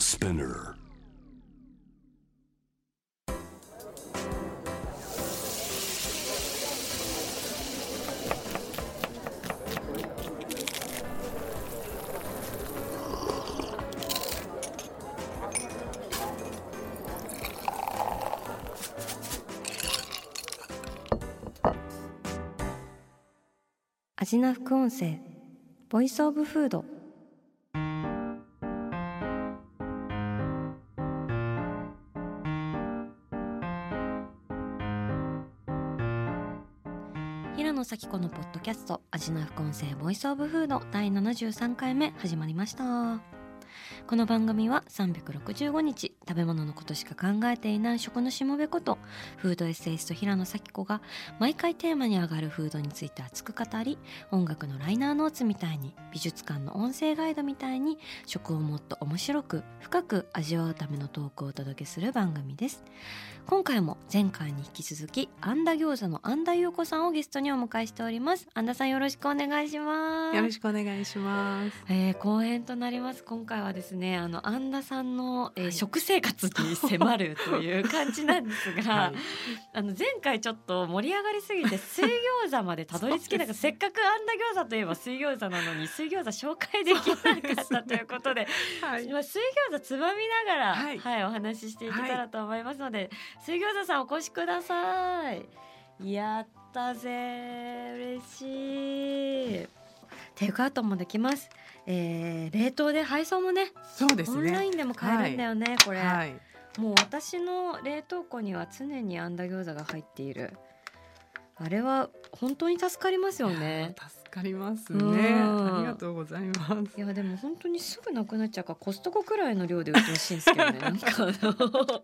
Spinner. アジナ副音声Voice of Food 平野咲子のポッドキャスト味の副音声 Voice of Food 第73回目始まりました。この番組は365日食べ物のことしか考えていない食のしもべことフードエッセイスト平野紗季子が毎回テーマに上がるフードについて熱く語り音楽のライナーノーツみたいに美術館の音声ガイドみたいに食をもっと面白く深く味わうためのトークをお届けする番組です。今回も前回に引き続きアンダ餃子のアンダ優子さんをゲストにお迎えしております。アンダさんよろしくお願いします。よろしくお願いします。えー、後編となります。今回はですねあのアンダさんの、えー食生活に迫るという感じなんですが、はい。あの前回ちょっと盛り上がりすぎて水餃子までたどり着けなかったせっかくアンダ餃子といえば水餃子なのに水餃子紹介できなかったということではい。今水餃子つまみながら、ははいいお話ししていけたらと思いますので、水餃子さんお越しください。やったぜ嬉しいテイクアウトもできます、えー、冷凍で配送もねそうですね。オンラインでも買えるんだよね、これ、はい。もう私の冷凍庫には常にあんだ餃子が入っている。あれは本当に助かりますよね。助かりますうん。ね。ありがとうございます。いやでも本当にすぐなくなっちゃうからコストコくらいの量で売ってほしいんですけどね。なんかあの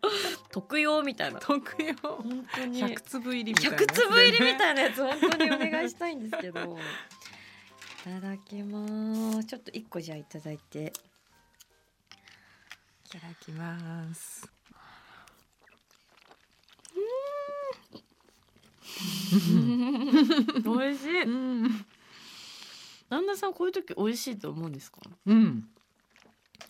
特用みたいな。特用。本当に。百粒入りみたいな、100粒入りみい。たいなやつ本当にお願いしたいんですけど。いただきますちょっと一個じゃあいただいていただきます。美味しいうん。旦那さんこういう時美味しいと思うんですか？うん。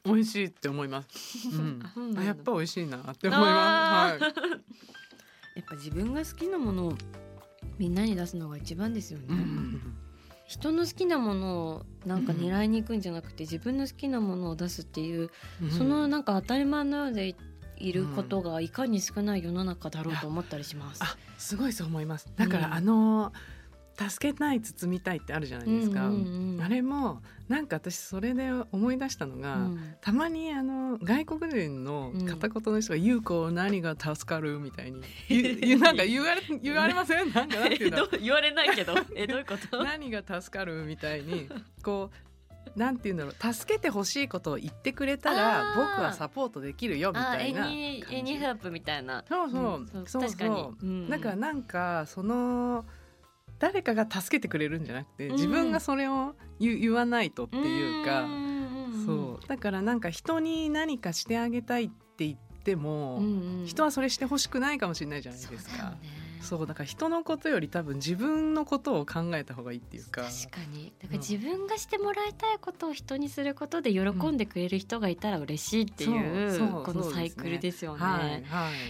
美味しいって思います。うんあやっぱ美味しいなって思います。はい。やっぱ自分が好きなものをみんなに出すのが一番ですよね、うん人の好きなものをなんか狙いに行くんじゃなくて、自分の好きなものを出すっていう、そのなんか当たり前のようでいることがいかに少ない世の中だろうと思ったりします。あすごいそう思います。だから、うんあの助けたい包みたいってあるじゃないですか。うんうんうんあれもなんか私それで思い出したのが、うん。たまにあの外国人の片言の人が「優子何が助かる?」みたいに言う言うなんか言われ言われません？なんかなんていうの？言われないけど。えどういうこと？何が助かるみたいにこうなんていうんだろう。助けてほしいことを言ってくれたら僕はサポートできるよみあたいなエニエニヘルプみたいな。そうそう,、うんそうそう確かに、うん。だからなんかその誰かが助けてくれるんじゃなくてうん。自分がそれを言言わないとっていうか、そう。だからなんか人に何かしてあげたいって言っても、人はそれしてほしくないかもしれないじゃないですか。そうだから人のことより多分自分のことを考えた方がいいっていうか。確かに。だから自分がしてもらいたいことを人にすることで喜んでくれる人がいたら嬉しいっていう,、そう。そう。このサイクルですよね。はい。はい。い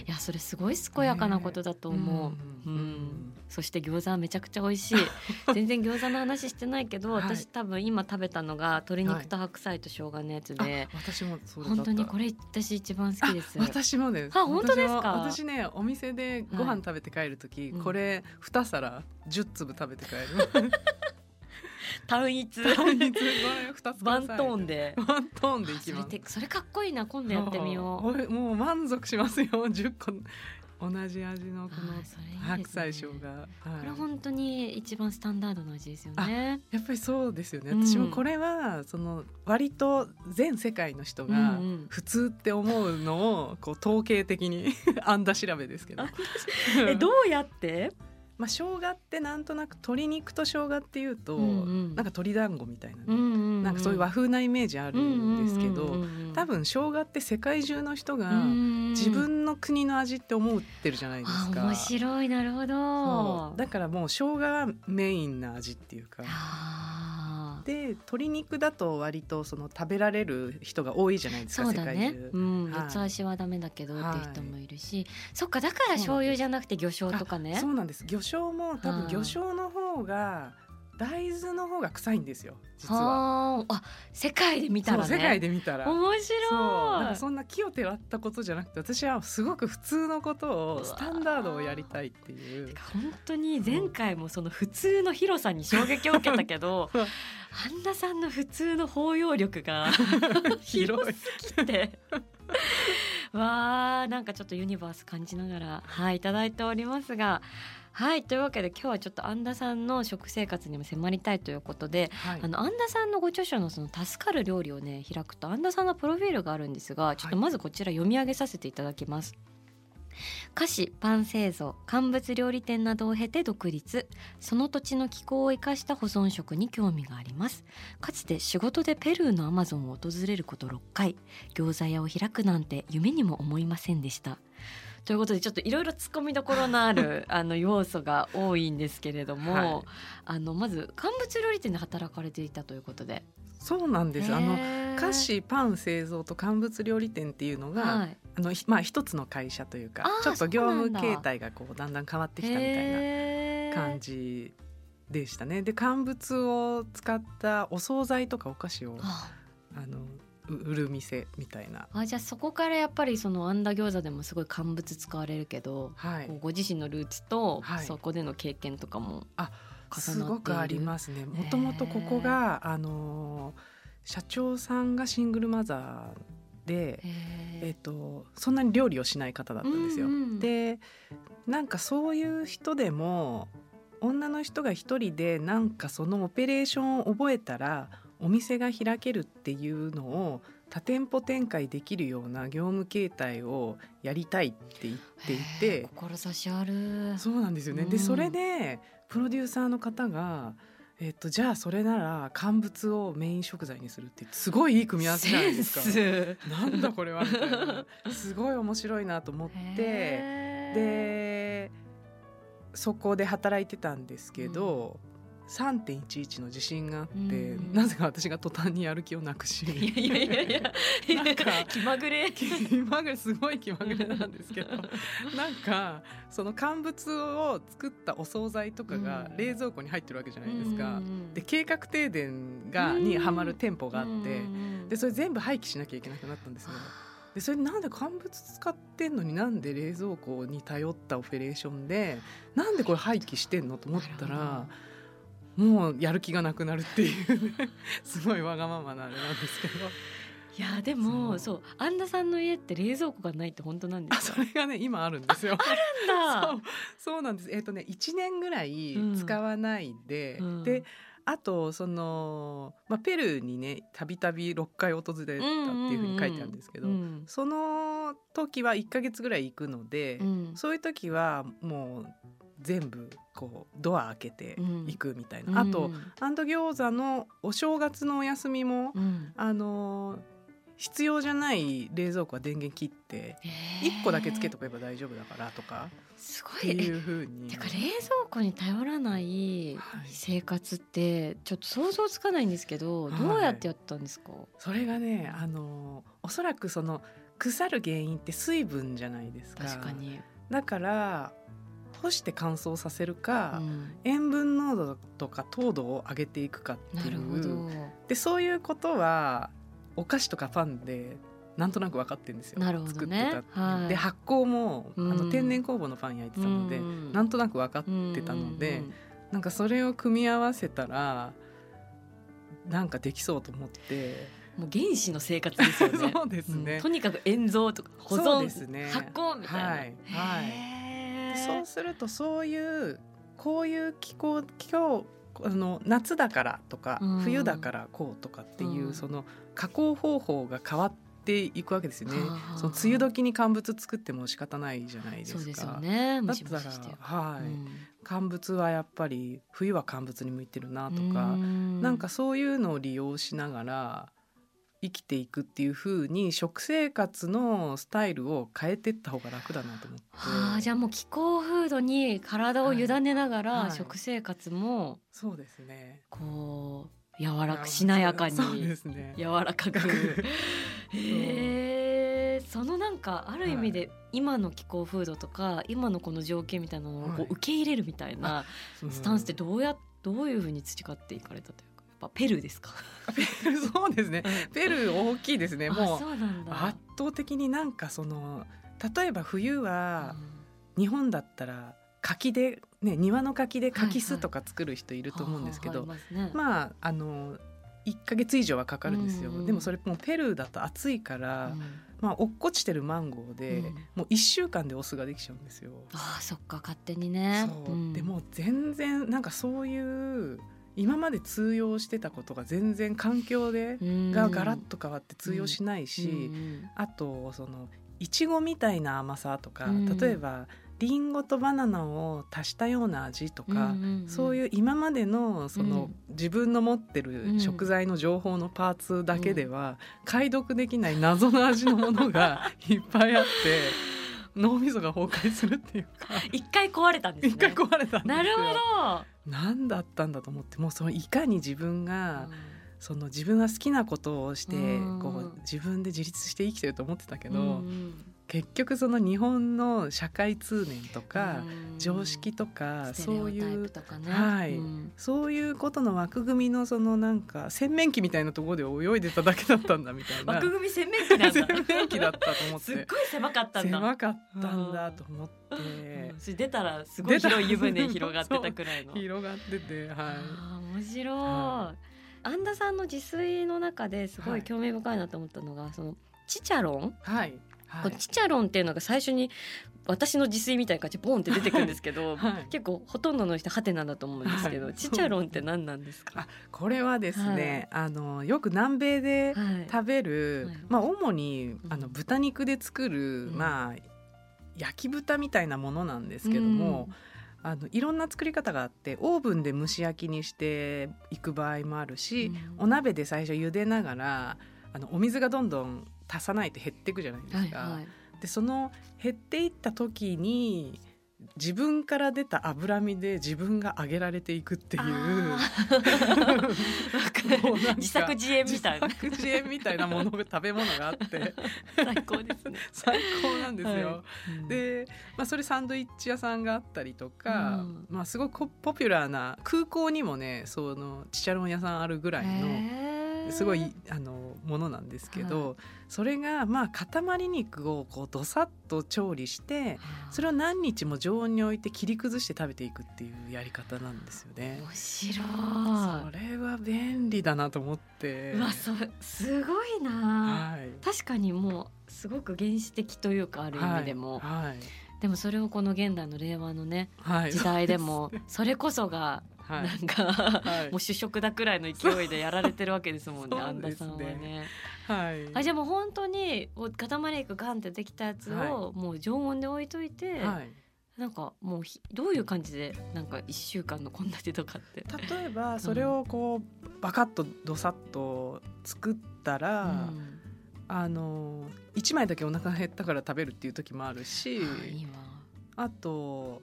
やそれすごい健やかなことだと思う。うん。うんそして餃子はめちゃくちゃ美味しい。全然餃子の話してないけど、はい。私多分今食べたのが鶏肉と白菜と生姜のやつで、あ私も本当にこれ私一番好きです。あ私もです。あ本当ですか？私ねお店でご飯食べて帰る時、うん。これ二皿十粒食べて帰る。単一。単一。ワントーンで。ワントーンでいあそれきます。それかっこいいな今度やってみよう。もう満足しますよ。十個同じ味のこの白菜生姜。これはい。本当に一番スタンダードの味ですよね。やっぱりそうですよね。うん私もこれはその割と全世界の人が普通って思うのをこう統計的にあんだ調べですけど。えどうやって？まあ生姜ってなんとなく鶏肉と生姜っていうと、うんうん。なんか鶏団子みたいなね、うんうんうんなんかそういう和風なイメージあるんですけど、うんうんうんうん。多分生姜って世界中の人がうん自分の国の味って思ってるじゃないですか。あ面白い。なるほど。だからもう生姜がメインな味っていうか。あで鶏肉だと割とその食べられる人が多いじゃないですかそうだね。世界中。うん、はい。四つ足はダメだけどってはいいう人もいるし、そっかだから醤油じゃなくて魚醤とかね。そうなんです。魚醤も多はい分魚醤の方が大豆の方が臭いんですよ実は。はああ世界で見たらね。そう世界で見たら。面そう。なん白いかそんな木をてらったことじゃなくて私はすごく普通のことをスタンダードをやりたいっていう。本当に前回もその普通の広さに衝撃を受けたけど 半田さんの普通の包容力が 広い。すぎて。わあなんかちょっとユニバース感じながらはいいただいておりますがはいというわけで今日はちょっと安田さんの食生活にも迫りたいということではい。あの安田さんのご著書のその助かる料理をね開くと安田さんのプロフィールがあるんですがちょっとまずこちら読み上げさせていただきます。菓子パン製造乾物料理店などを経て独立。その土地の気候を生かした保存食に興味があります。かつて仕事でペルーのアマゾンを訪れること6回。餃子屋を開くなんて夢にも思いませんでしたということでちょっといろいろ突っ込みどころのある あの要素が多いんですけれども、はい。あのまず乾物料理店で働かれていたということで。そうなんです。あの菓子パン製造と乾物料理店っていうのが、はい、あのひまあ一つの会社というかちょっと業務形態がこうだんだん変わってきたみたいな感じでしたね。で乾物を使ったお惣菜とかお菓子をああのう売る店みたいな。あじゃあそこからやっぱりそのあんだ餃子でもすごい乾物使われるけど、はいご自身のルーツとはいそこでの経験とかもあ重なっている？すごくありますね。もともとここがあの社長さんがシングルマザーで、えへっとそんなに料理をしない方だったんですよ。うんうんでなんかそういう人でも女の人が一人でなんかそのオペレーションを覚えたらお店が開けるっていうのを多店舗展開できるような業務形態をやりたいって言っていへてー志ある。そうなんですよね。うん。でそれでプロデューサーの方がえっと、じゃあそれなら乾物をメイン食材にするってすごいいい組み合わせじゃないですか。なんだこれはみたいな。すごい面白いなと思って。でそこで働いてたんですけど、3.11の地震があって、うん。なぜか私が途端にやる気をなくし。いやいやいやなんか気まぐれ。気まぐれすごい気まぐれなんですけど なんかその乾物を作ったお惣菜とかがうん。冷蔵庫に入ってるわけじゃないですか。うんで計画停電がにはまる店舗があって、うんでそれ全部廃棄しなきゃいけなくなったんですよ。でそれなんで乾物使ってんのになんで冷蔵庫に頼ったオペレーションでなんでこれ廃棄してんのと思ったらもうやる気がなくなるっていうねすごいわがままなあれなんですけど。いやでもそう。そう安田さんの家って冷蔵庫がないって本当なんであすかそれがね今あるんですよ。なんだ。そうそうなんです。えっ、とね1年ぐらいうん使わないで、うん。であとその、まあ、ペルーにねたびたび6回訪れたっていうふうに書いてあるんですけど、うん。その時は1ヶ月ぐらい行くので、うん。そういう時はもう全部こうドア開けて行くみたいな、うん。あとアンド餃子のお正月のお休みも、うん。あの必要じゃない冷蔵庫は電源切って1個だけつけとけば大丈夫だからとかすごっていうふうに。てか冷蔵庫に頼らないはい。生活ってちょっと想像つかないんですけど、はい。どうやってやったんですか、それがねあのおそらくその腐る原因って水分じゃないですか。確かに、だから干して乾燥させるか、うん。塩分濃度とか糖度を上げていくかってないうど。でそういうことはお菓子とかパンでなんとなく分かってるんですよ。なるほどね。作ってた、はい。で発酵も、うん。あの天然酵母のパン焼いてたので、うん。なんとなく分かってたので、なんかそれを組み合わせたらなんかできそうと思って、もう原始の生活ですよね。そうですね。うん。とにかく塩蔵とか保存ですね。発酵みたいな、はい。はいそうするとそういうこういう気候今日あの夏だからとか、うん。冬だからこうとかっていう、うん。その加工方法が変わっていくわけですよね。その梅雨時に乾物作っても仕方ないじゃないですか。そうですよねだったらはい、うん乾物はやっぱり冬は乾物に向いてるなとか、うん。なんかそういうのを利用しながら生きていくっていう風に食生活のスタイルを変えてった方が楽だなと思って。はあ、じゃあもう気候風土に体を委ねながらはい。はい食生活もそうですね。こう柔らかしなやかに 柔らかく。へえ。そのなんかある意味で今の気候風土とか今のこの条件みたいなのを受け入れるみたいなスタンスってどうやどういうふうに培っていかれたというぱペルーですか？う んそうですね。ペルー大きいですね。もう圧倒的になんかその例えば冬は日本だったら柿で、ね、庭の柿で柿酢とか作る人いると思うんですけど、まああの1ヶ月以上はかかるんですよ、うん。うんでもそれもうペルーだと暑いから、うん。まあ落っこちてるマンゴーで、うん。もう1週間でお酢ができちゃうんですよ。ああそっか勝手にね。そう、ん。でもう全然なんかそういう今まで通用してたことが全然環境でうん。がガラッと変わって通用しないし、うんあとそのいちごみたいな甘さとか、うん。例えばりんごとバナナを足したような味とか、そういいう今までのその、うん。自分の持ってうん。る食材の情報のパーツだけでは解読できない謎の味のものが いっぱいあって脳みそが崩壊するっていうか。一回壊れたんですね。一回壊れた。なるほど。何だったんだと思ってもうそのいかに自分が、その自分が好きなことをして、うん。こう自分で自立して生きてると思ってたけけど、結局その日本の社会通念とか、常識とかそういうはい。そういうことの枠組みのそのなんか洗面器みたいなところで泳いでただけだったんだみたいな。枠組み洗面器なんだ。洗面器だったと思っすってごい狭かったんだ。狭かったんだと思って。うん。出たらすごい広い湯船広がってたくらいの。広がっててはい。面白い、は安田さんの自炊の中ですごい。興味深いなと思ったのが、そのチチャロン、はいはい。チチャロンっていうのが最初に私の自炊みたいな感じでボンって出てくるんですけど、はい。結構ほとんどの人ハテナだと思うんですけど、はい。チチャロンって何なんですか？あこれはですね、あのよく南米ではい食べる、はい。まあ主にうんあの豚肉で作る、うん。まあ焼き豚みたいなものなんですけども、あのいろんな作り方があってオーブンで蒸し焼きにしていく場合もあるし、うん。お鍋で最初茹でながらあのお水がどんどん足さないと減っていくじゃないですか。はいはい。でその減っていった時に自分から出た脂身で自分が揚げられていくっていう 自作自演みたいな。自作自演みたいなものが食べ物があって。最高ですね。最高なんですよ。はい、で、まあ、それサンドイッチ屋さんがあったりとか、うん。まあ、すごくポピュラーな空港にもねそのチチャロン屋さんあるぐらいのすごいあのものなんですけど、はそれがまあ塊肉をこうどさっと調理してそれを何日も常温に置いて切り崩して食べていくっていうやり方なんですよね。面白い。それは便利だなと思って。うわそすごいな、はい。確かにもうすごく原始的というかある意味でも、はい。でもそれをこの現代の令和のねはい。時代でもそれこそがは。ないんか、はいもう主食だくらいの勢いでやられてるわけですもんね安田さんはね。はい。あじゃあもう本当に塊肉ガンってできたやつをもう常温で置いといて、はい。なんかもうひどういう感じでなんか一週間の献立とかって。例えばそれをこうバカッとどさっと作ったら、うんあの一枚だけお腹減ったから食べるっていう時もあるし、あと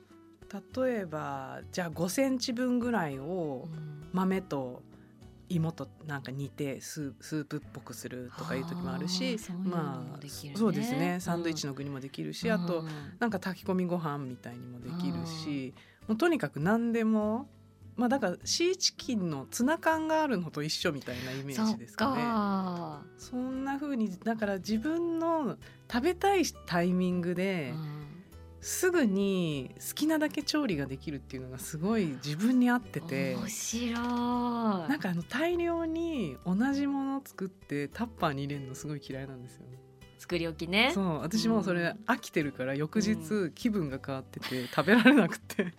例えばじゃあ5センチ分ぐらいをうん。豆と芋となんか煮てスープっぽくするとかいう時もあるしまあそうですね。サンドイッチの具にもできるし、あとうん。なんか炊き込みご飯みたいにもできるしもうとにかく何でもまあだからシーチキンのツナ缶があるのと一緒みたいなイメージですかね。そんな風にだから自分の食べたいタイミングで、うんすぐに好きなだけ調理ができるっていうのがすごい自分に合ってて。面白い。なんかあの大量に同じものを作ってタッパーに入れるのすごい嫌いなんですよね。作り置きね。そう私もうそれうん。飽きてるから翌う日気分が変わってて食べられなくて。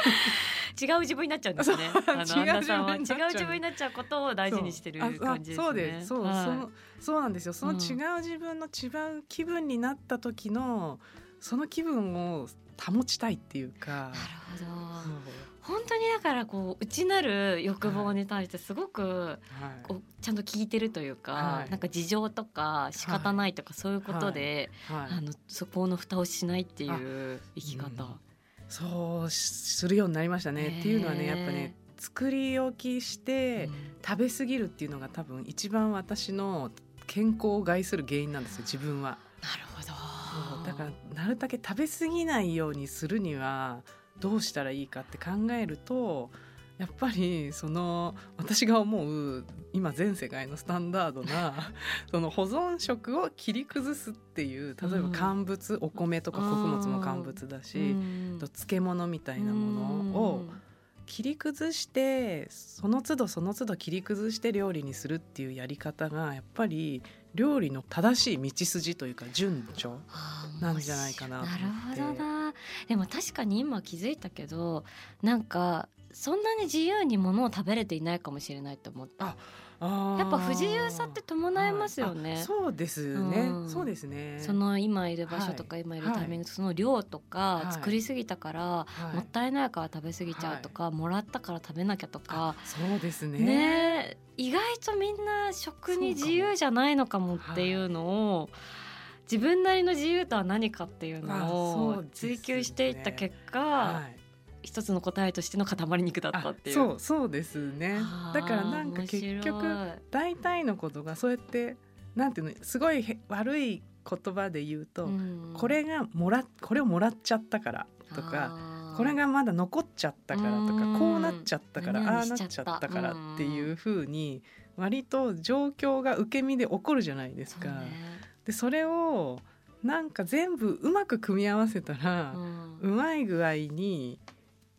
違う自分になっちゃうんですね。違う安田さんは違う自分になっちゃうことを大事にしてる感じですね。あそうです。そう、はい。そのそうなんですよ。そのうん。違う自分の違う気分になった時のその気分を保ちたいっていうか。なるほど。本当にだからこう内なる欲望に対してすごくはい。こうちゃんと聞いてるというか、はい。なんか事情とか仕方ないとかそういうことで、はい。あのそこの蓋をしないっていう生き方。そうするようになりましたね。っていうのはねやっぱね作り置きして食べ過ぎるっていうのが多分一番私の健康を害する原因なんですよ自分は。なるほどだからなるだけ食べ過ぎないようにするにはどうしたらいいかって考えるとやっぱりその私が思う今全世界のスタンダードな その保存食を切り崩すっていう例えば乾物、お米とか穀物も乾物だし、と漬物みたいなものを切り崩してその都度その都度切り崩して料理にするっていうやり方がやっぱり料理の正しい道筋というか順序なんじゃないかななるほどなでも確かに今気づいたけどなんかそんなに自由にものを食べれていないかもしれないと思った。やっぱ不自由さって伴いますよね。そうですね、うん、そうですね。その今いる場所とか、今いるタイミング、その量とか、作りすぎたから、もったいないから食べ過ぎちゃうとか、もらったから食べなきゃとか。そうですね。ね意外とみんな食に自由じゃないのかもっていうのを。自分なりの自由とは何かっていうのを追求していった結果、一つの答えとしての塊肉だったっていう。そうそうですね。だからなんか結局大体のことがそうやってなんていうのすごい悪い言葉で言うと、うん、これがもらこれをもらっちゃったからとかこれがまだ残っちゃったからとかこうなっちゃったからああなっちゃったからっていうふうに割と状況が受け身で起こるじゃないですか。そでそれをなんか全部うまく組み合わせたら、うまい具合に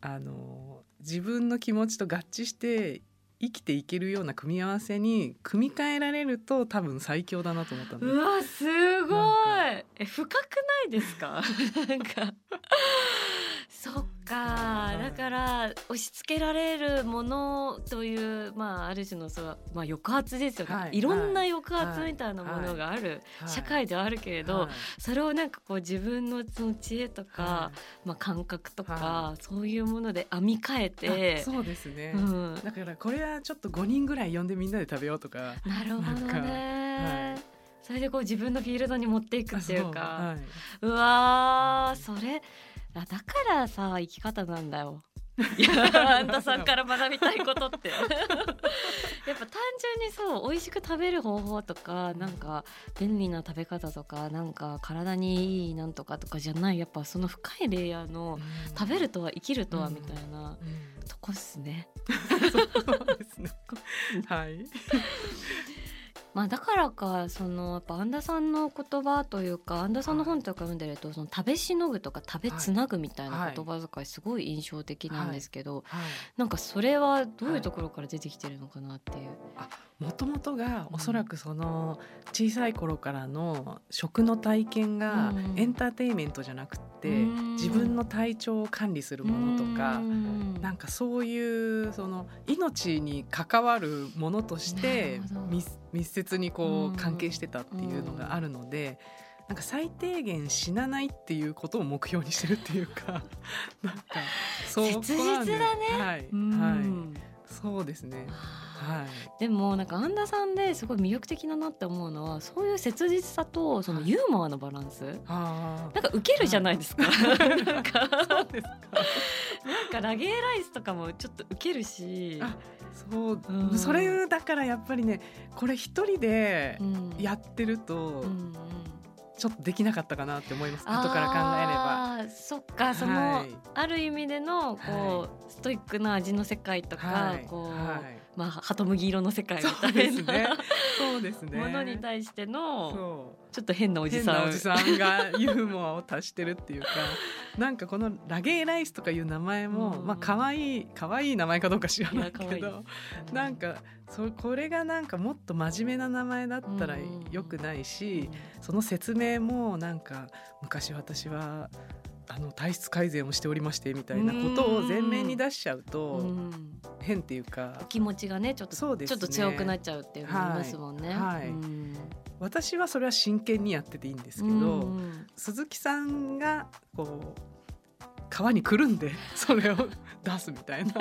あの自分の気持ちと合致して生きていけるような組み合わせに組み替えられると多分最強だなと思ったんうわすごい。え深くないですか？なんか。そっか、だから押し付けられるものというまあある種のその、まあ、抑圧ですよね、はい、いろんな抑圧みたいなものがある社会ではあるけれど、それをなんかこう自分のその知恵とか、まあ、感覚とか、そういうもので編み替えてそうですね、うん、だからこれはちょっと5人ぐらい呼んでみんなで食べようとか。なるほどね。それでこう自分のフィールドに持っていくっていうか、はい、うわそれだからさ生き方なんだよ。いやあんたさんから学びたいことって。やっぱ単純にそう美味しく食べる方法とかなんか便利な食べ方とかなんか体にいいなんとかとかじゃないやっぱその深いレイヤーの食べるとは生きるとはみたいなとこっすね。そうですね。はい まあ、だからかそのやっぱ安田さんの言葉というか安田さんの本とか読んでるとその食べしのぐとか食べつなぐみたいな言葉遣いすごい印象的なんですけど、なんかそれはどういうところから出てきてるのかなっていう。もともとがおそらくその小さい頃からの食の体験がエンターテインメントじゃなくて自分の体調を管理するものとかなんかそういうその命に関わるものとして密接にこう関係してたっていうのがあるので。なんか最低限死なないっていうことを目標にしてるっていうか なんかそう切実だね。はい、はい、そうですね。はい、でもなんか安田さんですごい魅力的だなって思うのはそういう切実さとそのユーモアのバランス、はい、なんかウケるじゃないですか。なんか。そうですか。なんかラゲーライスとかもちょっとウケるし。そう、うん、それだからやっぱりねこれ一人でやってると、ちょっとできなかったかなって思います。後から考えれば。そっか。その、はい、ある意味でのこう、はい、ストイックな味の世界とか、はい、こう、まあ、ハトムギ色の世界みたいなそうですね。ものに対してのちょっと変なおじさん。おじさんがユーモアを足してるっていうか なんかこのラゲーライスとかいう名前も、うん、まあ可愛い可愛い名前かどうか知らないけどなんかそこれがなんかもっと真面目な名前だったらよくないし、その説明もなんか昔私はあの体質改善をしておりましてみたいなことを前面に出しちゃうと変っていうか気持ちがねちょっとそうです、ね、ちょっと強くなっちゃうっていうのありますもんね。はい、はい、私はそれは真剣にやってていいんですけど鈴木さんがこう皮にくるんでそれを出すみたいな。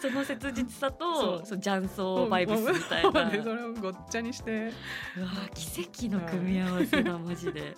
その切実さとそう。雀荘バイブスみたいな。そうねそれをごっちゃにして。うわー奇跡の組み合わせだマジで。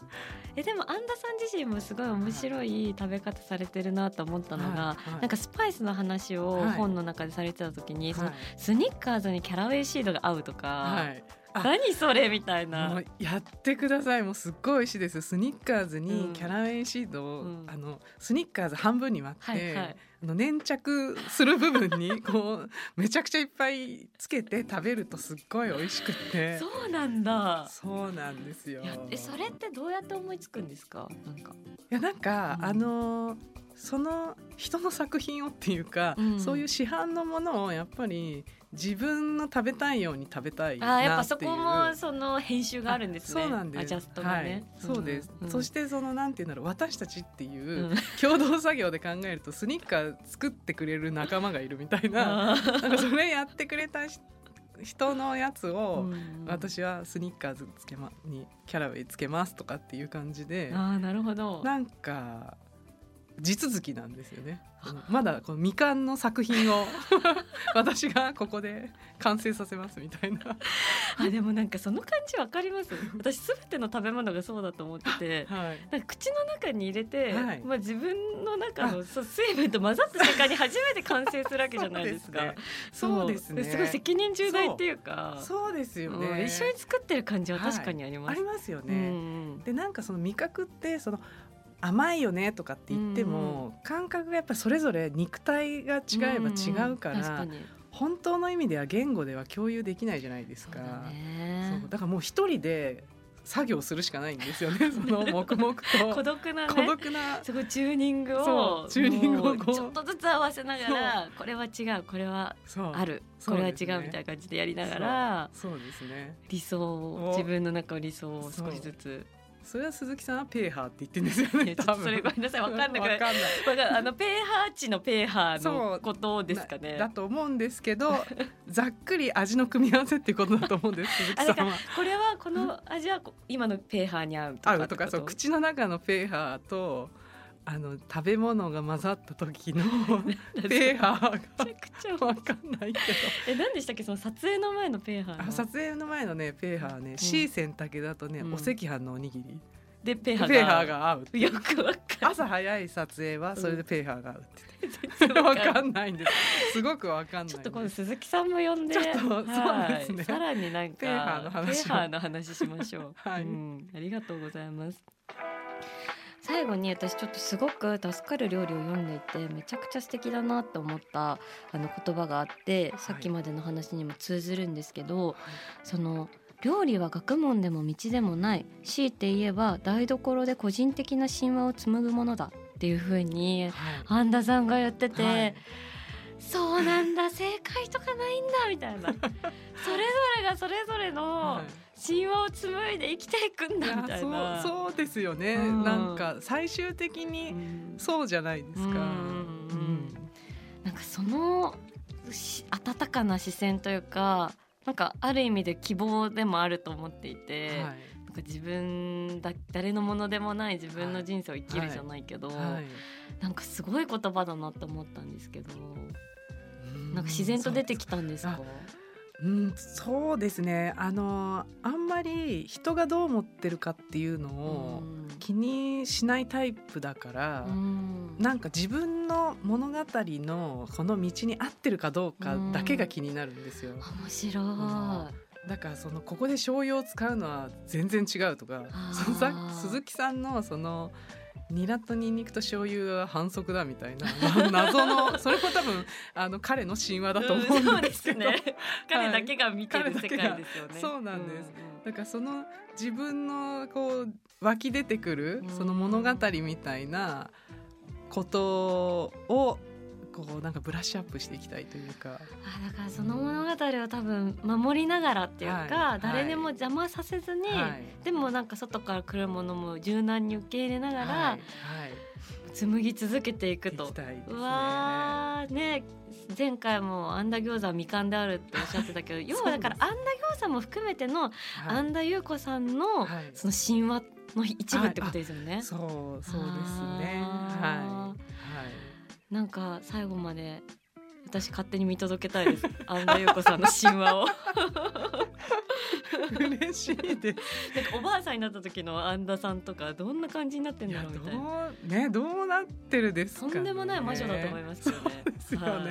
えでもアンダさん自身もすごい面白い食べ方されてるなと思ったのが、はいはい。なんかスパイスの話をはい。本の中でされてた時に、そのはいスニッカーズにキャラウェイシードが合うとか、はい。あ何それみたいもなう。やってください。もうすっごい美味しいです。スニッカーズうん。にキャラウェイシードを、うん。あのスニッカーズ半分に割って、はいはい。あの粘着する部分に こうめちゃくちゃいっぱいつけて食べるとすっごい美味しくって。そうなんだ。そうなんですよ。えそれってどうやって思いつくんですか？なんか。いやなんか、うん。あのその人の作品をっていうか、うん。そういう市販のものをやっぱり自分の食べたいように食べたいなっていう。あーやっぱそこもその編集があるんですね。そうなんです。アジャストがね。はい、そうです、んそしてそのなんていうんだろう私たちっていう、うん。共同作業で考えるとスニッカー作ってくれる仲間がいるみたいななんかそれやってくれたし人のやつを、うん。私はスニッカーズつけまにキャラウェイつけますとかっていう感じで。あーなるほど。なんか地続きなんですよね。まだこの未完の作品を 私がここで完成させますみたいな。あでもなんかその感じわかります？私すべての食べ物がそうだと思ってて。はい。口の中に入れて、はいまあ自分の中のそう水分と混ざった瞬間に初めて完成するわけじゃないです か。そうですね。すごい責任重大っていうか、そうですようんね。一緒に作ってる感じは確かにあります。ありますようね。んでなんかその味覚ってその甘いよねとかって言っても、感覚がやっぱそれぞれ肉体が違えば違うから、本当の意味では言語では共有できないじゃないですか。そうだからもう一人で作業するしかないんですよね。その黙々と。孤独なね。孤独な。すごいチューニングを。チューニングをちょっとずつ合わせながらこれは違うこれはある。これは違うみたいな感じでやりながらそうですね。理想をお。自分の中の理想を少しずつそれは鈴木さんはペーハーって言ってるんですよね。多分それごめんなさいわかんない。わかんないあのペーハー値のペーハーのことですかねだと思うんですけどざっくり味の組み合わせってことだと思うんです鈴木さんは。これはこの味はこ今のペーハーに合うとか合うとかそう口の中のペーハーとあの食べ物が混ざった時の ペーハーめちゃくちゃがわかんないけえ何でしたっけ？その撮影の前のペーハー撮影の前のねペーハーね、シーセンだけだとね、うん。お赤飯のおにぎり。でペーハーが。ペーハーが合うよくわかん朝早い撮影はそれでペーハーが合うって。全然わわかんないかんないんです。すごくわかんないちょっと今度鈴木さんも呼んで、ちょっとそうはいですね。さらになんかペーハーの話を。ペーハーの話しましょう。はい。うん、ありがとうございます。最後に私ちょっとすごく助かる料理を読んでいてめちゃくちゃ素敵だなって思ったあの言葉があってさっきまでの話にも通ずるんですけど、その料理は学問でも道でもない強いて言えば台所で個人的な神話を紡ぐものだっていう風にはい。半田さんが言ってて、はい。そうなんだ正解とかないんだみたいな。それぞれがそれぞれのはい神話を紡いで生きていくんだみたいな。そうそうですよね、うん。なんか最終的うにんそうじゃないですか、うんうんなんかそのし温かな視線というかなんかある意味で希望でもあると思っていて、はい。なんか自分だ誰のものでもない自分の人生を生きるじゃないけど、はい。なんかすごい言葉だなって思ったんですけど、うん。なんか自然と出てきたんですか？うん、そうですね。あのあんまり人がどう思ってるかっていうのを気にしないタイプだから、うん。なんか自分の物語のこの道に合ってるかどうかだけが気になるんですよ。面白い。だからそのここで醤油を使うのは全然違うとかそのさ鈴木さんのそのニラとニンニクと醤油は反則だみたいな。な 謎のそれも多分あの彼の神話だと思うんですけど、うんね。彼だけが見てる世界ですよね。そうなんです。うん。だからその自分のこう湧き出てくるうん。その物語みたいなことをこうなんかブラッシュアップしていきたいというか。あだからその物語を多分守りながらっていうか、はい誰にも邪魔させずに、はい。でもなんか外から来るものも柔軟に受け入れながら、はいはい。紡ぎ続けていくと。いね。うわーね前回もあんだ餃子は未完であるっておっしゃってたけど 要はだからあんだ餃子も含めてのはい。安田優子さんのはい。その神話の一部ってことですよね。そうそうですね。あはーなんか最後まで私勝手に見届けたいです。安田優子さんの神話を。嬉しいです。なんかおばあさんになった時の安田さんとかどんな感じになってんだろうみたいな。どうねどうなってるですか、ね、とんでもない魔女だと思いますよね。そうですよね。はい。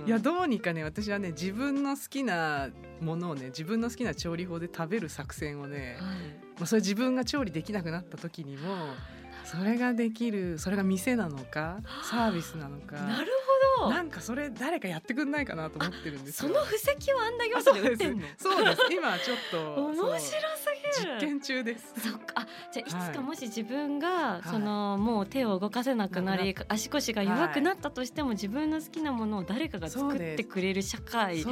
うん。いやどうにかね私はね自分の好きなものをね自分の好きな調理法で食べる作戦をね、はい。まあ、それ自分が調理できなくなった時にもそれができるそれが店なのかサービスなのか。なるほど。なんかそれ誰かやってくんないかなと思ってるんですよ。その布石をあんなあ餃子で売ってんの？そうです。今ちょっと面白すぎる。実験中です。そっか。あじゃあいつはい。かもし自分が、い。そのもう手を動かせなくなり、足腰が弱くなったとしても、自分の好きなものを誰かが作ってくれる社会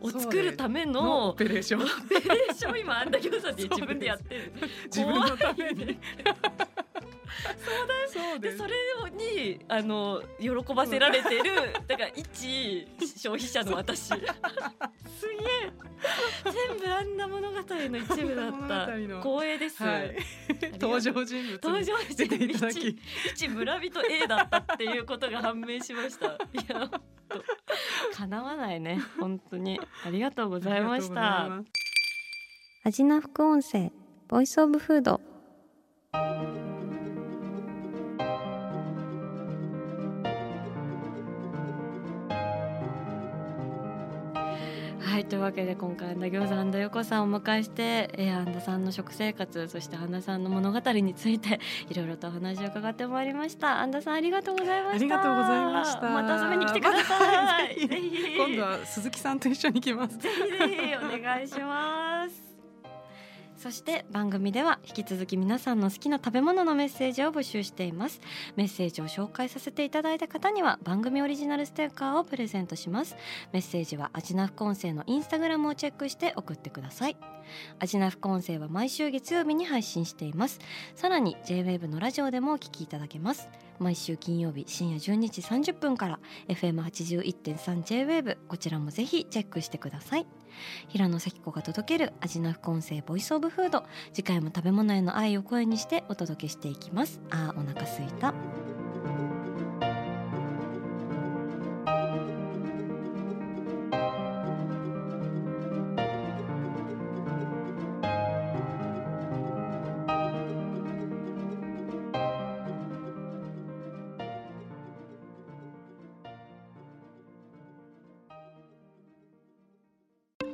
を作るためのオのペレーション。オペレーション。今あんな餃子で自分でやってる。自分のために。そうでそれにあの喜ばせられてるだから一消費者の私。すげえ。全部あんな物語の一部だった 光栄です、はい。登場人物。登場出ていただ一き一村人 A だったっていうことが判明しました。いや叶わないね。本当に。ありがとうございました。ありがとうございます。アジナ副音声ボイスオブフードというわけで今回アンダ餃子アンダ横さんをお迎えして、えー、アンダさんの食生活そしてアンダさんの物語について いろいろとお話を伺ってまいりました。アンダさんありがとうございました。ありがとうございました。また遊びに来てくださまい、たぜひ 今度は鈴木さんと一緒に来ます。ぜひぜひお願いします。そして番組では引き続き皆さんの好きな食べ物のメッセージを募集しています。メッセージを紹介させていただいた方には番組オリジナルステッカーをプレゼントします。メッセージはアジナ副音声のインスタグラムをチェックして送ってください。アジナ副音声は毎週月曜日に配信しています。さらに JWAVE のラジオでもお聞きいただけます。毎週金曜日深夜12時30分から FM81.3JWAVE こちらもぜひチェックしてください。平野咲子が届ける味の副音声ボイスオブフード。次回も食べ物への愛を声にしてお届けしていきます。あーお腹すいた。